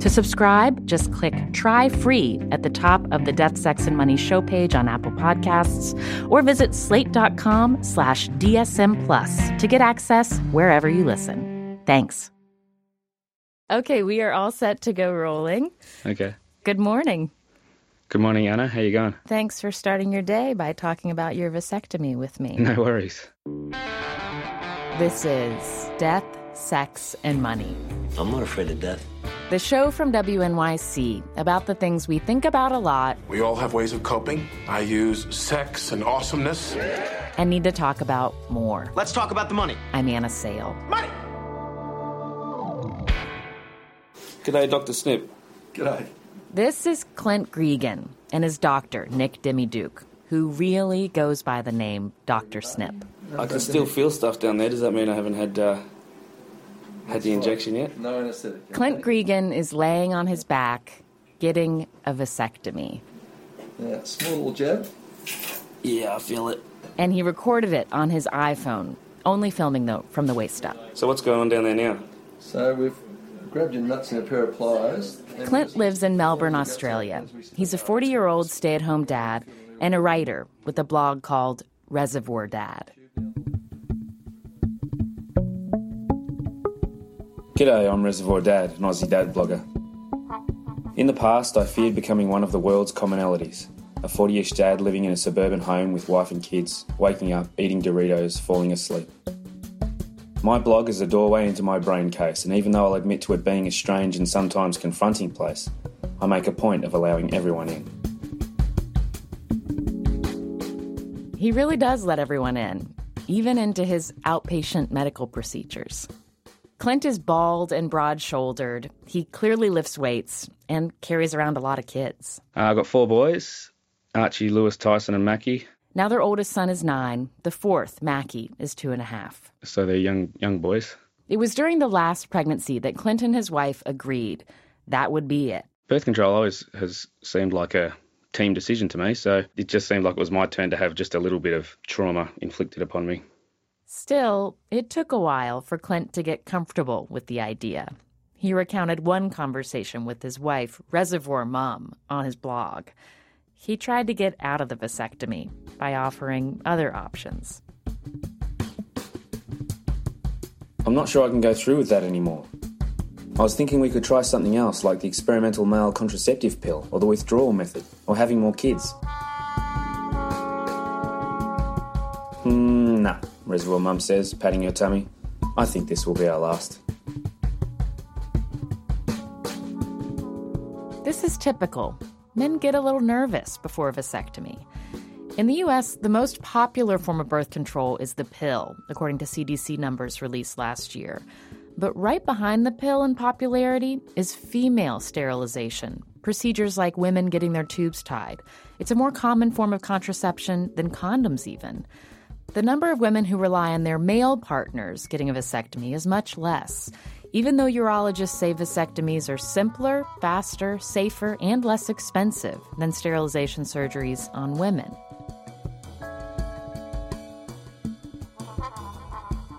To subscribe, just click Try Free at the top of the Death, Sex, and Money show page on Apple Podcasts or visit slate.com slash DSM Plus to get access wherever you listen. Thanks. Okay, we are all set to go rolling. Okay. Good morning. Good morning, Anna. How you going? Thanks for starting your day by talking about your vasectomy with me. No worries. This is Death, Sex, and Money. I'm not afraid of death. The show from WNYC about the things we think about a lot We all have ways of coping. I use sex and awesomeness. and need to talk about more. Let's talk about the money. I'm Anna Sale. Money! G'day, Dr. Snip. G'day. This is Clint Greagen and his doctor, Nick Demediuk, who really goes by the name Dr. Snip. I can still feel stuff down there. Does that mean I haven't had uh, had the injection yet? No anesthetic. Clint Greagen is laying on his back, getting a vasectomy. Yeah, small little jab. Yeah, I feel it. And he recorded it on his iPhone, only filming though from the waist up. So what's going on down there now? So we've grabbed your nuts in a pair of pliers. Clint lives in Melbourne, Australia. He's a 40 year old stay at home dad and a writer with a blog called Reservoir Dad. G'day, I'm Reservoir Dad, an Aussie dad blogger. In the past, I feared becoming one of the world's commonalities. A 40 ish dad living in a suburban home with wife and kids, waking up, eating Doritos, falling asleep. My blog is a doorway into my brain case, and even though I'll admit to it being a strange and sometimes confronting place, I make a point of allowing everyone in. He really does let everyone in, even into his outpatient medical procedures. Clint is bald and broad shouldered. He clearly lifts weights and carries around a lot of kids. Uh, I've got four boys Archie, Lewis, Tyson, and Mackie. Now their oldest son is nine. The fourth, Mackie, is two and a half. So they're young young boys. It was during the last pregnancy that Clint and his wife agreed that would be it. Birth control always has seemed like a team decision to me, so it just seemed like it was my turn to have just a little bit of trauma inflicted upon me. Still, it took a while for Clint to get comfortable with the idea. He recounted one conversation with his wife, Reservoir Mom, on his blog. He tried to get out of the vasectomy by offering other options. I'm not sure I can go through with that anymore. I was thinking we could try something else, like the experimental male contraceptive pill, or the withdrawal method, or having more kids. Hmm, nah, Reservoir Mum says, patting her tummy. I think this will be our last. This is typical. Men get a little nervous before a vasectomy. In the US, the most popular form of birth control is the pill, according to CDC numbers released last year. But right behind the pill in popularity is female sterilization, procedures like women getting their tubes tied. It's a more common form of contraception than condoms, even. The number of women who rely on their male partners getting a vasectomy is much less, even though urologists say vasectomies are simpler, faster, safer, and less expensive than sterilization surgeries on women.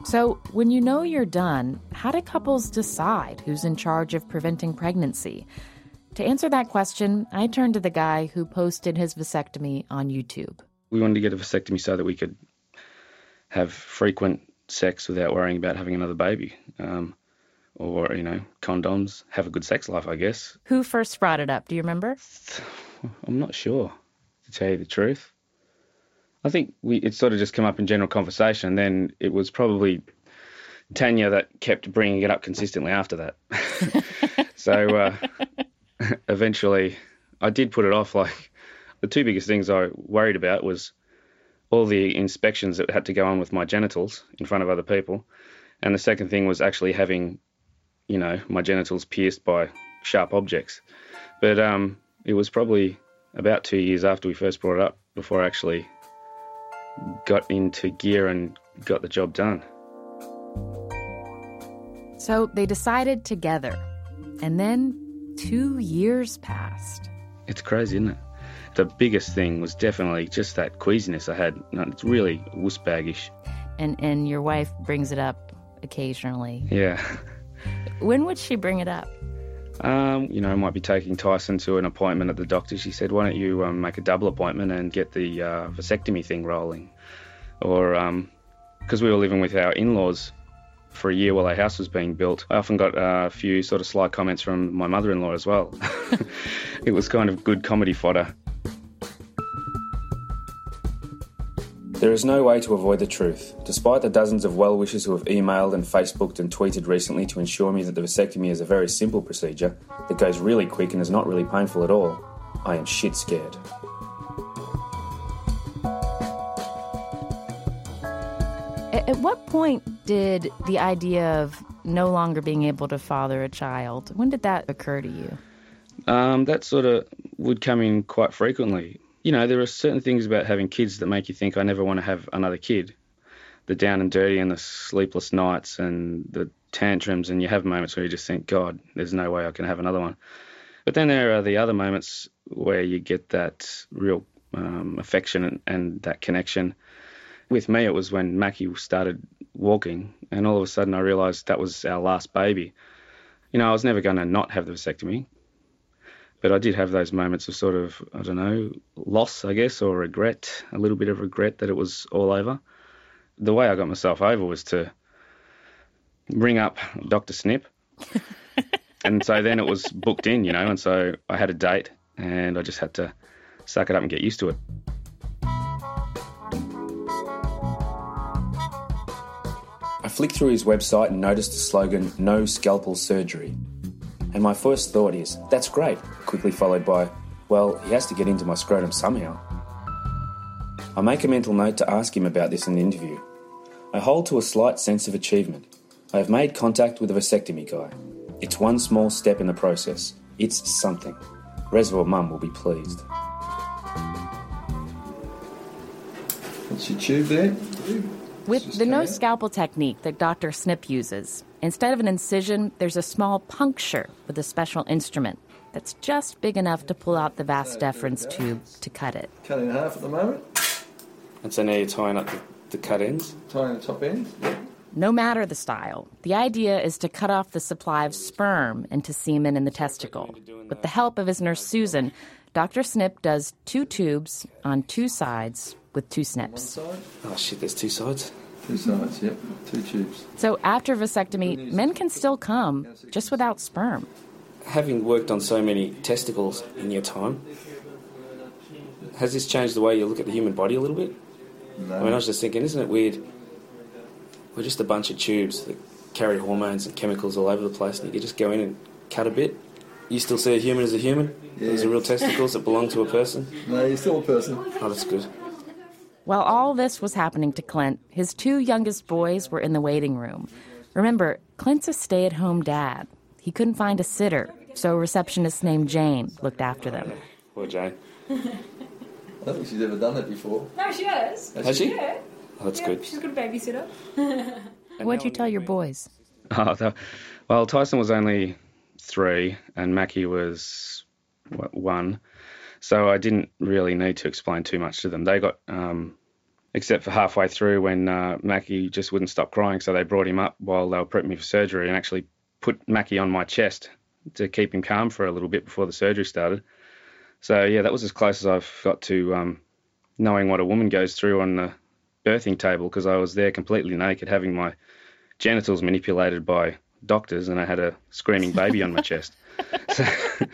So, when you know you're done, how do couples decide who's in charge of preventing pregnancy? To answer that question, I turned to the guy who posted his vasectomy on YouTube. We wanted to get a vasectomy so that we could have frequent sex without worrying about having another baby. Um, or, you know, condoms, have a good sex life, I guess. Who first brought it up? Do you remember? I'm not sure, to tell you the truth. I think we it sort of just came up in general conversation. Then it was probably Tanya that kept bringing it up consistently after that. so uh, eventually, I did put it off. Like the two biggest things I worried about was all the inspections that had to go on with my genitals in front of other people, and the second thing was actually having, you know, my genitals pierced by sharp objects. But um, it was probably about two years after we first brought it up before I actually got into gear and got the job done. So they decided together. And then two years passed. It's crazy, isn't it? The biggest thing was definitely just that queasiness I had. It's really wuss baggish. And and your wife brings it up occasionally. Yeah. When would she bring it up? Um, you know, I might be taking Tyson to an appointment at the doctor. She said, "Why don't you um, make a double appointment and get the uh, vasectomy thing rolling?" Or because um, we were living with our in-laws for a year while our house was being built, I often got uh, a few sort of sly comments from my mother-in-law as well. it was kind of good comedy fodder. There is no way to avoid the truth. Despite the dozens of well wishers who have emailed and Facebooked and tweeted recently to ensure me that the vasectomy is a very simple procedure that goes really quick and is not really painful at all, I am shit scared. At what point did the idea of no longer being able to father a child, when did that occur to you? Um, that sort of would come in quite frequently. You know, there are certain things about having kids that make you think, I never want to have another kid. The down and dirty and the sleepless nights and the tantrums, and you have moments where you just think, God, there's no way I can have another one. But then there are the other moments where you get that real um, affection and, and that connection with me, it was when Mackie started walking, and all of a sudden I realised that was our last baby. You know, I was never going to not have the vasectomy, but I did have those moments of sort of, I don't know, loss, I guess, or regret, a little bit of regret that it was all over. The way I got myself over was to ring up Dr. Snip. and so then it was booked in, you know, and so I had a date and I just had to suck it up and get used to it. I flicked through his website and noticed the slogan, No Scalpel Surgery. And my first thought is, that's great, quickly followed by, well, he has to get into my scrotum somehow. I make a mental note to ask him about this in the interview. I hold to a slight sense of achievement. I have made contact with a vasectomy guy. It's one small step in the process. It's something. Reservoir Mum will be pleased. What's your tube there? With the no scalpel technique that Dr. Snip uses, instead of an incision, there's a small puncture with a special instrument that's just big enough to pull out the vas deferens tube to cut it. Cut in half at the moment. And so now you're tying up the, the cut ends? Tying the top end. Yep. No matter the style, the idea is to cut off the supply of sperm into semen in the testicle. With the help of his nurse Susan, Dr. Snip does two tubes on two sides with two snips. Oh shit, there's two sides? Two sides, yep. Two tubes. So after vasectomy, men can still come, just without sperm. Having worked on so many testicles in your time, has this changed the way you look at the human body a little bit? No. I mean, I was just thinking, isn't it weird? We're just a bunch of tubes that carry hormones and chemicals all over the place, and you can just go in and cut a bit. You still see a human as a human? Yeah. These are real testicles that belong to a person? no, you're still a person. Oh, that's good. While all this was happening to Clint, his two youngest boys were in the waiting room. Remember, Clint's a stay at home dad. He couldn't find a sitter, so a receptionist named Jane looked after them. Poor Jane. I don't think she's ever done that before. No, she has. Has she? Yeah. Oh, that's yeah, good. She's a good babysitter. What'd you tell your boys? Oh, that, well, Tyson was only three and Mackie was what, one. So I didn't really need to explain too much to them. They got, um, except for halfway through when uh, Mackie just wouldn't stop crying. So they brought him up while they were prepping me for surgery and actually put Mackie on my chest to keep him calm for a little bit before the surgery started. So yeah, that was as close as I've got to um, knowing what a woman goes through on the birthing table because I was there completely naked, having my genitals manipulated by doctors and I had a screaming baby on my chest. So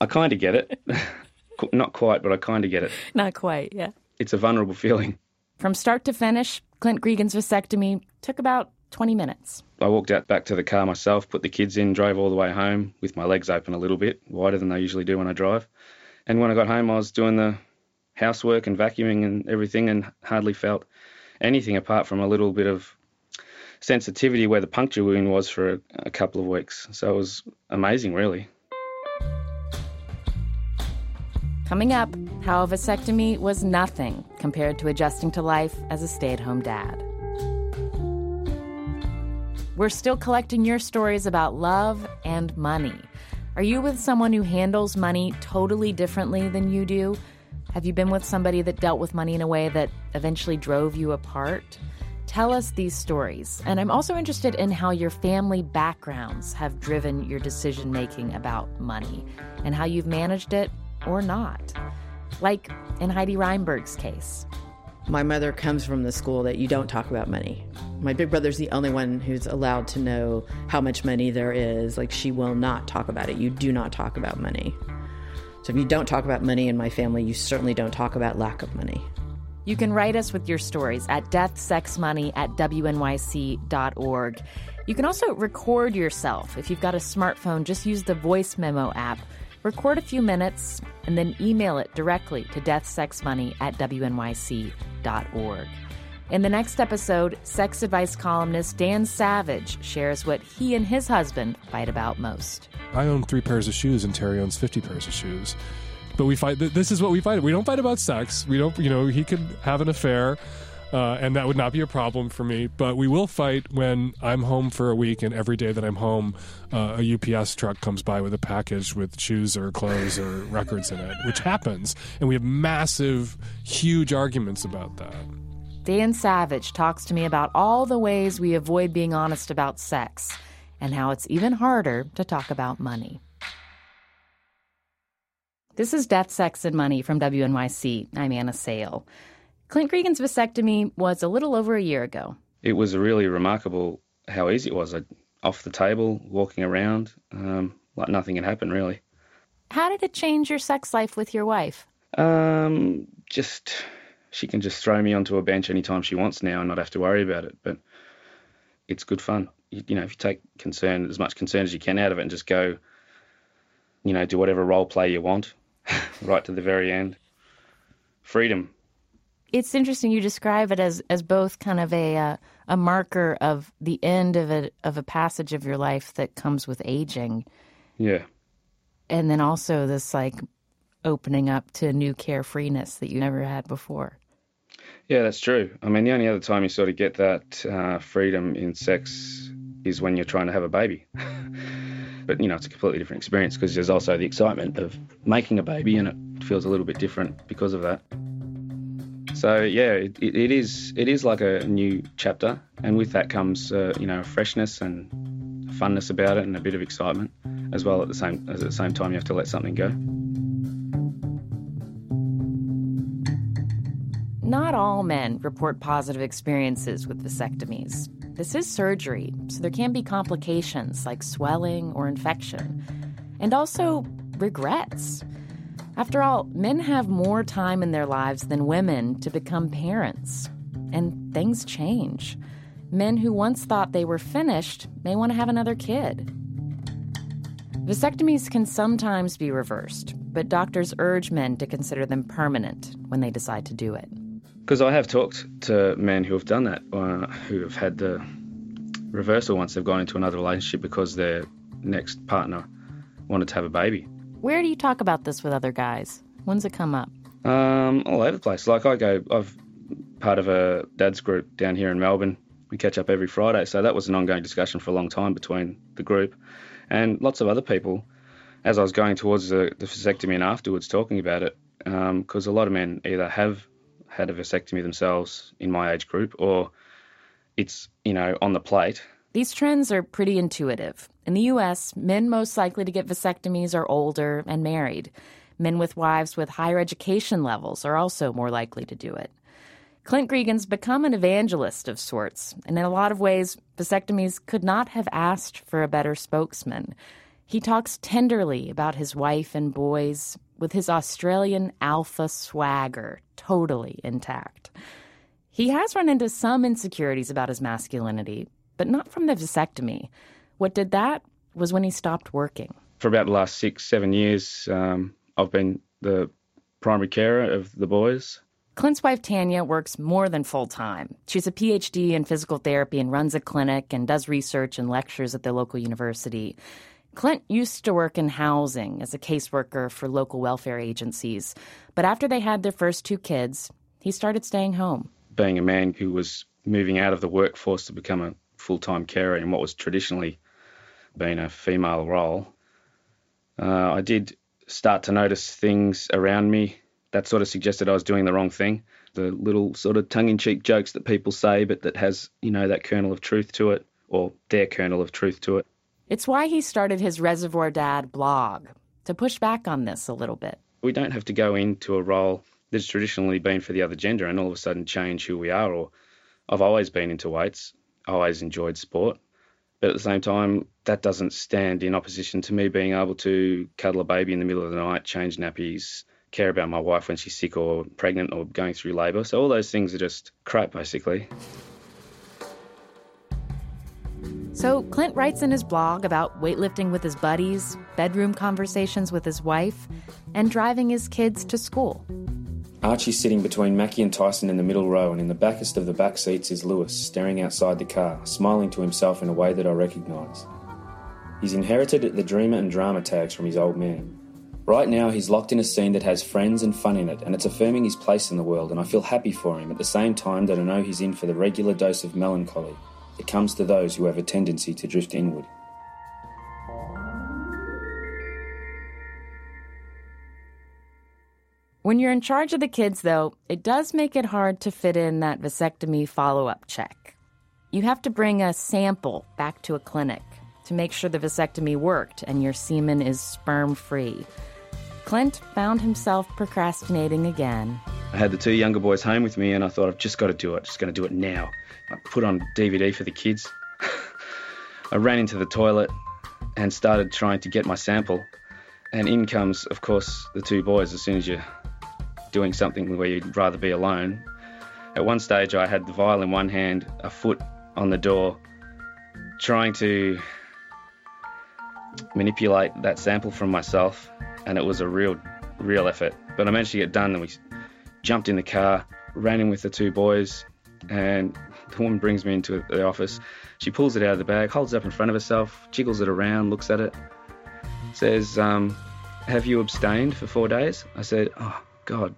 I kind of get it. Not quite, but I kind of get it. Not quite, yeah. It's a vulnerable feeling. From start to finish, Clint Greagen's vasectomy took about 20 minutes. I walked out back to the car myself, put the kids in, drove all the way home with my legs open a little bit, wider than they usually do when I drive. And when I got home, I was doing the housework and vacuuming and everything and hardly felt anything apart from a little bit of sensitivity where the puncture wound was for a, a couple of weeks. So it was amazing, really. Coming up, how a vasectomy was nothing compared to adjusting to life as a stay at home dad. We're still collecting your stories about love and money. Are you with someone who handles money totally differently than you do? Have you been with somebody that dealt with money in a way that eventually drove you apart? Tell us these stories. And I'm also interested in how your family backgrounds have driven your decision making about money and how you've managed it or not. Like in Heidi Reinberg's case. My mother comes from the school that you don't talk about money. My big brother's the only one who's allowed to know how much money there is. Like, she will not talk about it. You do not talk about money. So, if you don't talk about money in my family, you certainly don't talk about lack of money. You can write us with your stories at deathsexmoney at wnyc.org. You can also record yourself. If you've got a smartphone, just use the voice memo app Record a few minutes and then email it directly to deathsexmoney at wnyc.org. In the next episode, sex advice columnist Dan Savage shares what he and his husband fight about most. I own three pairs of shoes, and Terry owns 50 pairs of shoes. But we fight, this is what we fight. We don't fight about sex. We don't, you know, he could have an affair uh, and that would not be a problem for me. But we will fight when I'm home for a week, and every day that I'm home, uh, a UPS truck comes by with a package with shoes or clothes or records in it, which happens. And we have massive, huge arguments about that. Dan Savage talks to me about all the ways we avoid being honest about sex and how it's even harder to talk about money. This is Death, Sex, and Money from WNYC. I'm Anna Sale. Clint Greagen's vasectomy was a little over a year ago. It was really remarkable how easy it was. I, off the table, walking around, um, like nothing had happened really. How did it change your sex life with your wife? Um, just she can just throw me onto a bench anytime she wants now and not have to worry about it. But it's good fun. You, you know, if you take concern as much concern as you can out of it and just go, you know, do whatever role play you want, right to the very end. Freedom it's interesting you describe it as as both kind of a uh, a marker of the end of a of a passage of your life that comes with aging. Yeah. And then also this like opening up to new carefreeness that you never had before. Yeah, that's true. I mean, the only other time you sort of get that uh, freedom in sex is when you're trying to have a baby. but you know, it's a completely different experience because there's also the excitement of making a baby, and it feels a little bit different because of that. So yeah, it, it is it is like a new chapter, and with that comes uh, you know freshness and funness about it, and a bit of excitement as well. At the same as at the same time, you have to let something go. Not all men report positive experiences with vasectomies. This is surgery, so there can be complications like swelling or infection, and also regrets. After all, men have more time in their lives than women to become parents. And things change. Men who once thought they were finished may want to have another kid. Vasectomies can sometimes be reversed, but doctors urge men to consider them permanent when they decide to do it. Because I have talked to men who have done that, uh, who have had the reversal once they've gone into another relationship because their next partner wanted to have a baby. Where do you talk about this with other guys? When's it come up? Um, all over the place. Like I go, I've part of a dad's group down here in Melbourne. We catch up every Friday, so that was an ongoing discussion for a long time between the group and lots of other people. As I was going towards the, the vasectomy and afterwards, talking about it, because um, a lot of men either have had a vasectomy themselves in my age group, or it's you know on the plate these trends are pretty intuitive. In the U.S., men most likely to get vasectomies are older and married. Men with wives with higher education levels are also more likely to do it. Clint Greagen's become an evangelist of sorts, and in a lot of ways, vasectomies could not have asked for a better spokesman. He talks tenderly about his wife and boys, with his Australian alpha swagger totally intact. He has run into some insecurities about his masculinity, but not from the vasectomy. What did that was when he stopped working. For about the last six, seven years, um, I've been the primary carer of the boys. Clint's wife Tanya works more than full time. She's a PhD in physical therapy and runs a clinic and does research and lectures at the local university. Clint used to work in housing as a caseworker for local welfare agencies, but after they had their first two kids, he started staying home. Being a man who was moving out of the workforce to become a full time carer in what was traditionally been a female role, uh, I did start to notice things around me that sort of suggested I was doing the wrong thing. The little sort of tongue in cheek jokes that people say, but that has, you know, that kernel of truth to it, or their kernel of truth to it. It's why he started his Reservoir Dad blog, to push back on this a little bit. We don't have to go into a role that's traditionally been for the other gender and all of a sudden change who we are. Or I've always been into weights, always enjoyed sport. But at the same time, that doesn't stand in opposition to me being able to cuddle a baby in the middle of the night, change nappies, care about my wife when she's sick or pregnant or going through labour. So all those things are just crap, basically. So Clint writes in his blog about weightlifting with his buddies, bedroom conversations with his wife, and driving his kids to school. Archie's sitting between Mackie and Tyson in the middle row, and in the backest of the back seats is Lewis, staring outside the car, smiling to himself in a way that I recognise. He's inherited the dreamer and drama tags from his old man. Right now, he's locked in a scene that has friends and fun in it, and it's affirming his place in the world, and I feel happy for him at the same time that I know he's in for the regular dose of melancholy that comes to those who have a tendency to drift inward. When you're in charge of the kids, though, it does make it hard to fit in that vasectomy follow up check. You have to bring a sample back to a clinic to make sure the vasectomy worked and your semen is sperm free. Clint found himself procrastinating again. I had the two younger boys home with me, and I thought, I've just got to do it. Just going to do it now. I put on DVD for the kids. I ran into the toilet and started trying to get my sample. And in comes, of course, the two boys as soon as you're doing something where you'd rather be alone. At one stage, I had the vial in one hand, a foot on the door, trying to manipulate that sample from myself, and it was a real, real effort. But I managed to get done, and we jumped in the car, ran in with the two boys, and the woman brings me into the office. She pulls it out of the bag, holds it up in front of herself, jiggles it around, looks at it, says, um, Have you abstained for four days? I said, Oh, God,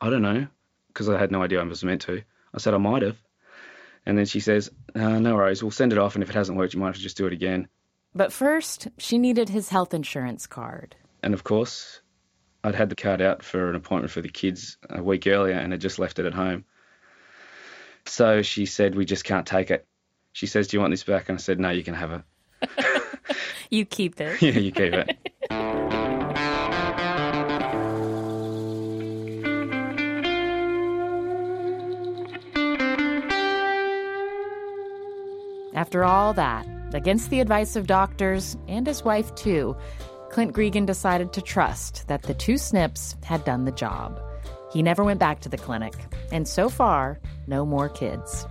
I don't know, because I had no idea I was meant to. I said, I might have. And then she says, uh, No worries, we'll send it off, and if it hasn't worked, you might have to just do it again. But first, she needed his health insurance card. And of course, I'd had the card out for an appointment for the kids a week earlier and had just left it at home. So she said, We just can't take it. She says, Do you want this back? And I said, No, you can have it. you keep it. yeah, you keep it. After all that, against the advice of doctors and his wife, too, Clint Greagen decided to trust that the two snips had done the job. He never went back to the clinic, and so far, no more kids.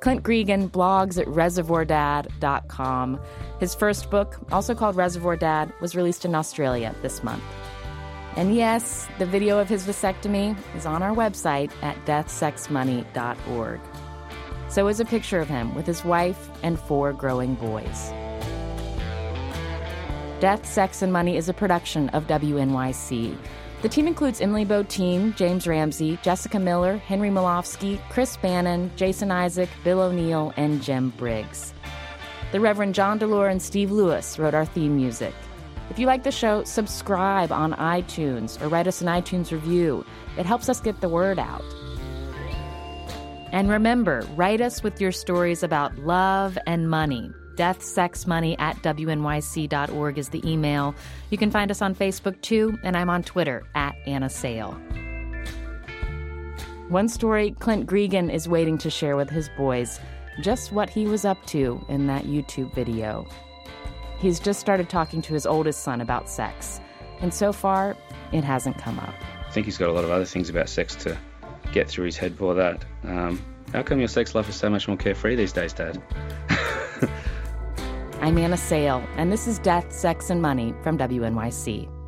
Clint Greagen blogs at reservoirdad.com. His first book, also called Reservoir Dad, was released in Australia this month. And yes, the video of his vasectomy is on our website at deathsexmoney.org. So is a picture of him with his wife and four growing boys. Death, Sex, and Money is a production of WNYC. The team includes Emily Botein, James Ramsey, Jessica Miller, Henry Molofsky, Chris Bannon, Jason Isaac, Bill O'Neill, and Jim Briggs. The Reverend John DeLore and Steve Lewis wrote our theme music. If you like the show, subscribe on iTunes or write us an iTunes review. It helps us get the word out. And remember, write us with your stories about love and money. Death, Sex, Money at WNYC.org is the email. You can find us on Facebook too, and I'm on Twitter at Anna Sale. One story Clint Greagen is waiting to share with his boys just what he was up to in that YouTube video. He's just started talking to his oldest son about sex, and so far, it hasn't come up. I think he's got a lot of other things about sex to get through his head for that. Um, how come your sex life is so much more carefree these days, Dad? I'm Anna Sale, and this is Death, Sex, and Money from WNYC.